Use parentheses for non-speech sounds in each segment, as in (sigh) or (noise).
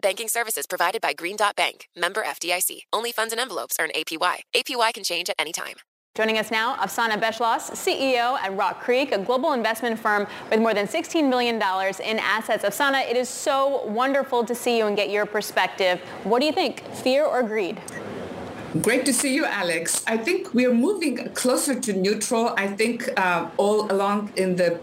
Banking services provided by Green Dot Bank, member FDIC. Only funds and envelopes earn APY. APY can change at any time. Joining us now, Afsaneh Beschloss, CEO at Rock Creek, a global investment firm with more than $16 million in assets. Afsaneh, it is so wonderful to see you and get your perspective. What do you think, fear or greed? Great to see you, Alix. I think we're moving closer to neutral. I think uh, all along in the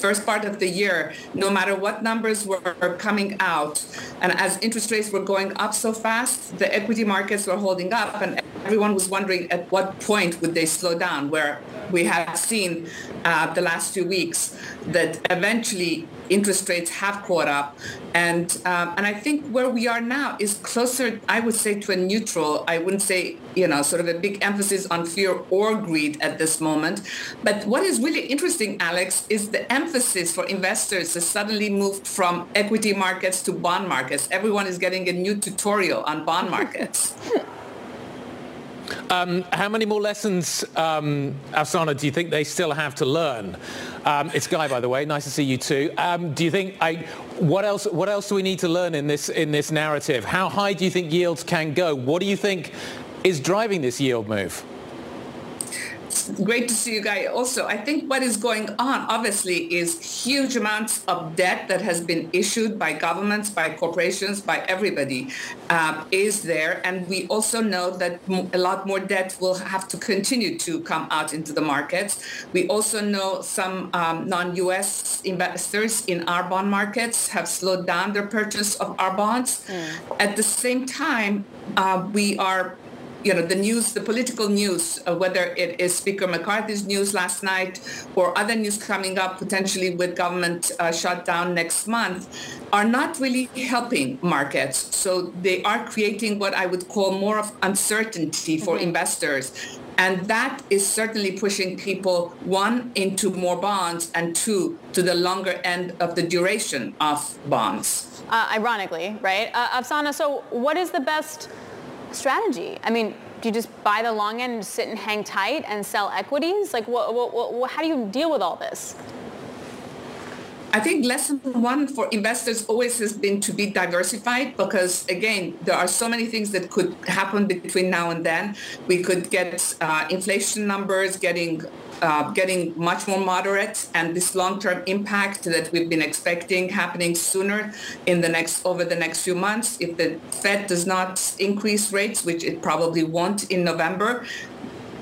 first part of the year, no matter what numbers were coming out, and as interest rates were going up so fast, the equity markets were holding up, and everyone was wondering at what point would they slow down, where we have seen uh, the last few weeks that eventually interest rates have caught up. And, um, and I think where we are now is closer, I would say, to a neutral. I wouldn't say, you know, sort of a big emphasis on fear or greed at this moment. But what is really interesting, Alix, is the emphasis for investors has suddenly moved from equity markets to bond markets. Everyone is getting a new tutorial on bond markets. (laughs) Um, how many more lessons, um, Afsaneh, do you think they still have to learn? Um, it's Guy, by the way. Nice to see you too. Um, do you think I, what else? What else do we need to learn in this in this narrative? How high do you think yields can go? What do you think is driving this yield move? Great to see you guys. Also i think what is going on obviously is huge amounts of debt that has been issued by governments by corporations by everybody um, is there. And we also know that a lot more debt will have to continue to come out into the markets. We also know some um, non-us investors in our bond markets have slowed down their purchase of our bonds. Mm. at the same time uh, we are you know, the news, the political news, uh, whether it is Speaker McCarthy's news last night or other news coming up potentially with government uh, shutdown next month, are not really helping markets. So they are creating what I would call more of uncertainty for mm-hmm. investors. And that is certainly pushing people, one, into more bonds, and two, to the longer end of the duration of bonds. Uh, ironically, right? Uh, Afsaneh, so what is the best strategy? I mean, do you just buy the long end and sit and hang tight and sell equities? Like, what, what, what, how do you deal with all this? I think lesson one for investors always has been to be diversified because again, there are so many things that could happen between now and then. We could get uh, inflation numbers getting uh, getting much more moderate and this long-term impact that we've been expecting happening sooner in the next over the next few months if the Fed does not increase rates, which it probably won't in November,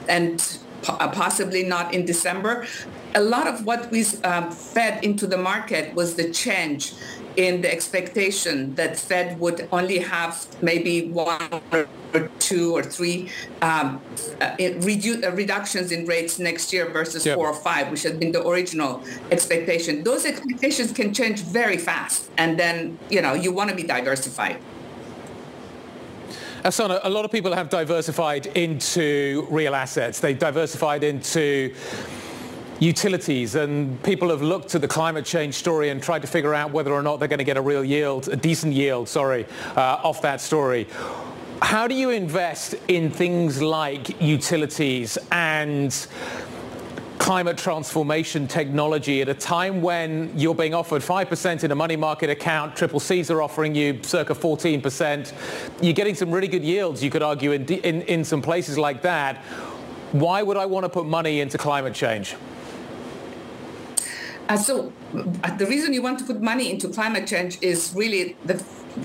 and uh, possibly not in December. A lot of what we um, fed into the market was the change in the expectation that Fed would only have maybe one or two or three um, uh, redu- uh, reductions in rates next year versus yep. four or five, which had been the original expectation. Those expectations can change very fast, and then you know you want to be diversified. Asana, a lot of people have diversified into real assets. They've diversified into utilities and people have looked at the climate change story and tried to figure out whether or not they're going to get a real yield, a decent yield, sorry, uh, off that story. How do you invest in things like utilities and climate transformation technology at a time when you're being offered 5% in a money market account, triple C's are offering you circa 14%. You're getting some really good yields, you could argue, in, in, in some places like that. Why would I want to put money into climate change? Uh, so uh, the reason you want to put money into climate change is really the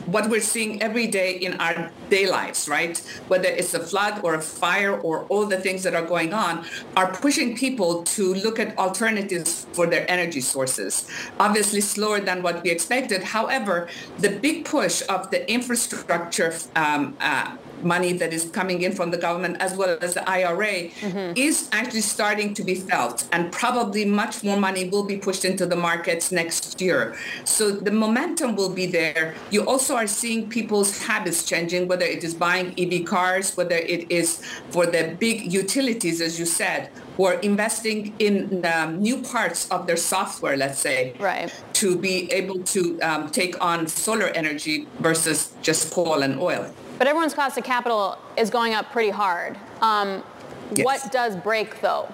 what we're seeing every day in our day lives, right? Whether it's a flood or a fire or all the things that are going on, are pushing people to look at alternatives for their energy sources. Obviously, slower than what we expected. However, the big push of the infrastructure um, uh, money that is coming in from the government as well as the IRA mm-hmm. is actually starting to be felt and probably much more money will be pushed into the markets next year. So the momentum will be there. You also are seeing people's habits changing, whether it is buying EV cars, whether it is for the big utilities, as you said, who are investing in um, new parts of their software, let's say, right. to be able to um, take on solar energy versus just coal and oil. But everyone's cost of capital is going up pretty hard. Um, yes. What does break though?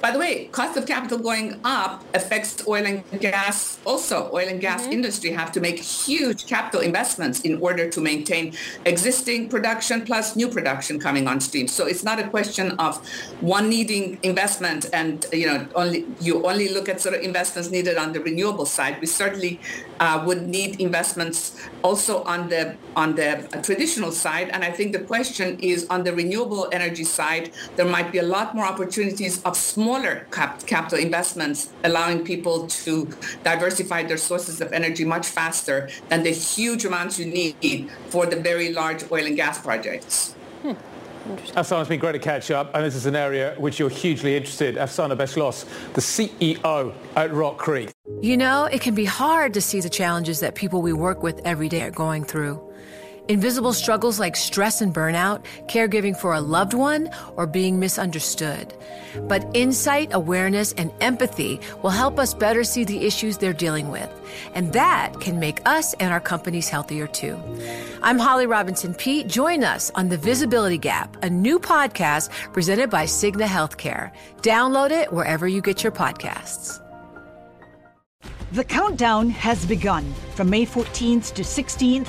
By the way, cost of capital going up affects oil and gas also. Oil and gas mm-hmm. industry have to make huge capital investments in order to maintain existing production plus new production coming on stream. So it's not a question of one needing investment and you know only you only look at sort of investments needed on the renewable side. We certainly uh, would need investments also on the on the traditional side. And I think the question is on the renewable energy side, there might be a lot more opportunities of small smaller cap- capital investments, allowing people to diversify their sources of energy much faster than the huge amounts you need for the very large oil and gas projects. Hmm. Afsaneh, it's been great to catch up, and this is an area which you're hugely interested. Afsaneh Beschloss, the CEO at Rock Creek. You know, it can be hard to see the challenges that people we work with every day are going through. Invisible struggles like stress and burnout, caregiving for a loved one, or being misunderstood. But insight, awareness, and empathy will help us better see the issues they're dealing with. And that can make us and our companies healthier too. I'm Holly Robinson Peete. Join us on The Visibility Gap, a new podcast presented by Cigna Healthcare. Download it wherever you get your podcasts. The countdown has begun. From May 14th to 16th,